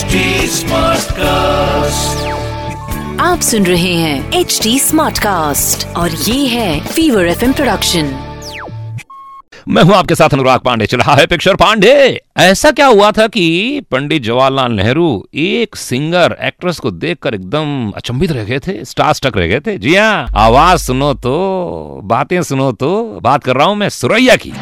HD Smartcast. आप सुन रहे हैं एच डी स्मार्ट कास्ट और ये है फीवर एफ़ प्रोडक्शन मैं हूँ आपके साथ अनुराग पांडे चल रहा है पिक्चर पांडे। ऐसा क्या हुआ था कि पंडित जवाहरलाल नेहरू एक सिंगर एक्ट्रेस को देखकर एकदम अचंभित रह गए थे स्टार स्टक रह गए थे। जी हाँ आवाज़ सुनो तो बातें सुनो तो बात कर रहा हूँ मैं सुरैया की।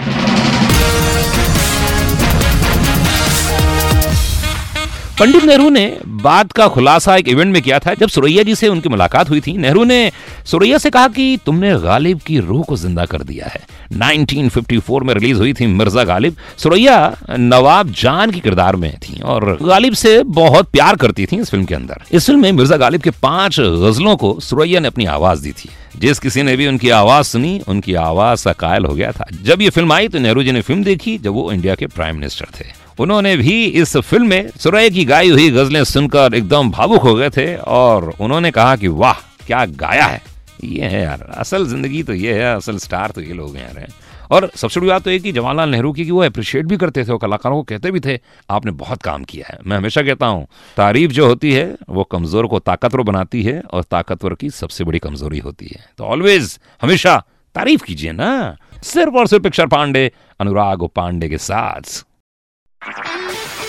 पंडित नेहरू ने बात का खुलासा एक इवेंट में किया था, जब सुरैया जी से उनकी मुलाकात हुई थी। नेहरू ने सुरैया से कहा कि तुमने गालिब की रूह को ज़िंदा कर दिया है। 1954 में रिलीज़ हुई थी मिर्ज़ा गालिब। सुरैया नवाब जान की किरदार में थी और गालिब से बहुत प्यार करती थी इस फ़िल्म के अंदर। इस फ़िल्म में मिर्ज़ा गालिब के पाँच गजलों को सुरैया ने अपनी आवाज़ दी थी। जिस किसी ने भी उनकी आवाज़ सुनी, उनकी आवाज़ का कायल हो गया था। जब ये फ़िल्म आई तो नेहरू जी ने फ़िल्म देखी, जब वो इंडिया के प्राइम मिनिस्टर थे। उन्होंने भी इस फ़िल्म में सुरैया की गाई हुई गजलें सुनकर एकदम भावुक हो गए थे और उन्होंने कहा कि वाह, क्या गाया है। ये है यार, असल ज़िंदगी तो ये है, असल स्टार तो ये लोग हैं। यार और सबसे बड़ी बात तो ये कि जवाहरलाल नेहरू की कि वो अप्रिशिएट भी करते थे और कलाकारों को कहते भी थे, आपने बहुत काम किया है। मैं हमेशा कहता हूँ, तारीफ़ जो होती है, वो कमज़ोर को ताकतवर बनाती है और ताकतवर की सबसे बड़ी कमज़ोरी होती है। तो ऑलवेज हमेशा तारीफ़ कीजिए ना। सिर्फ़ और सिर्फ़ पिक्चर पांडे, अनुराग पांडे के साथ।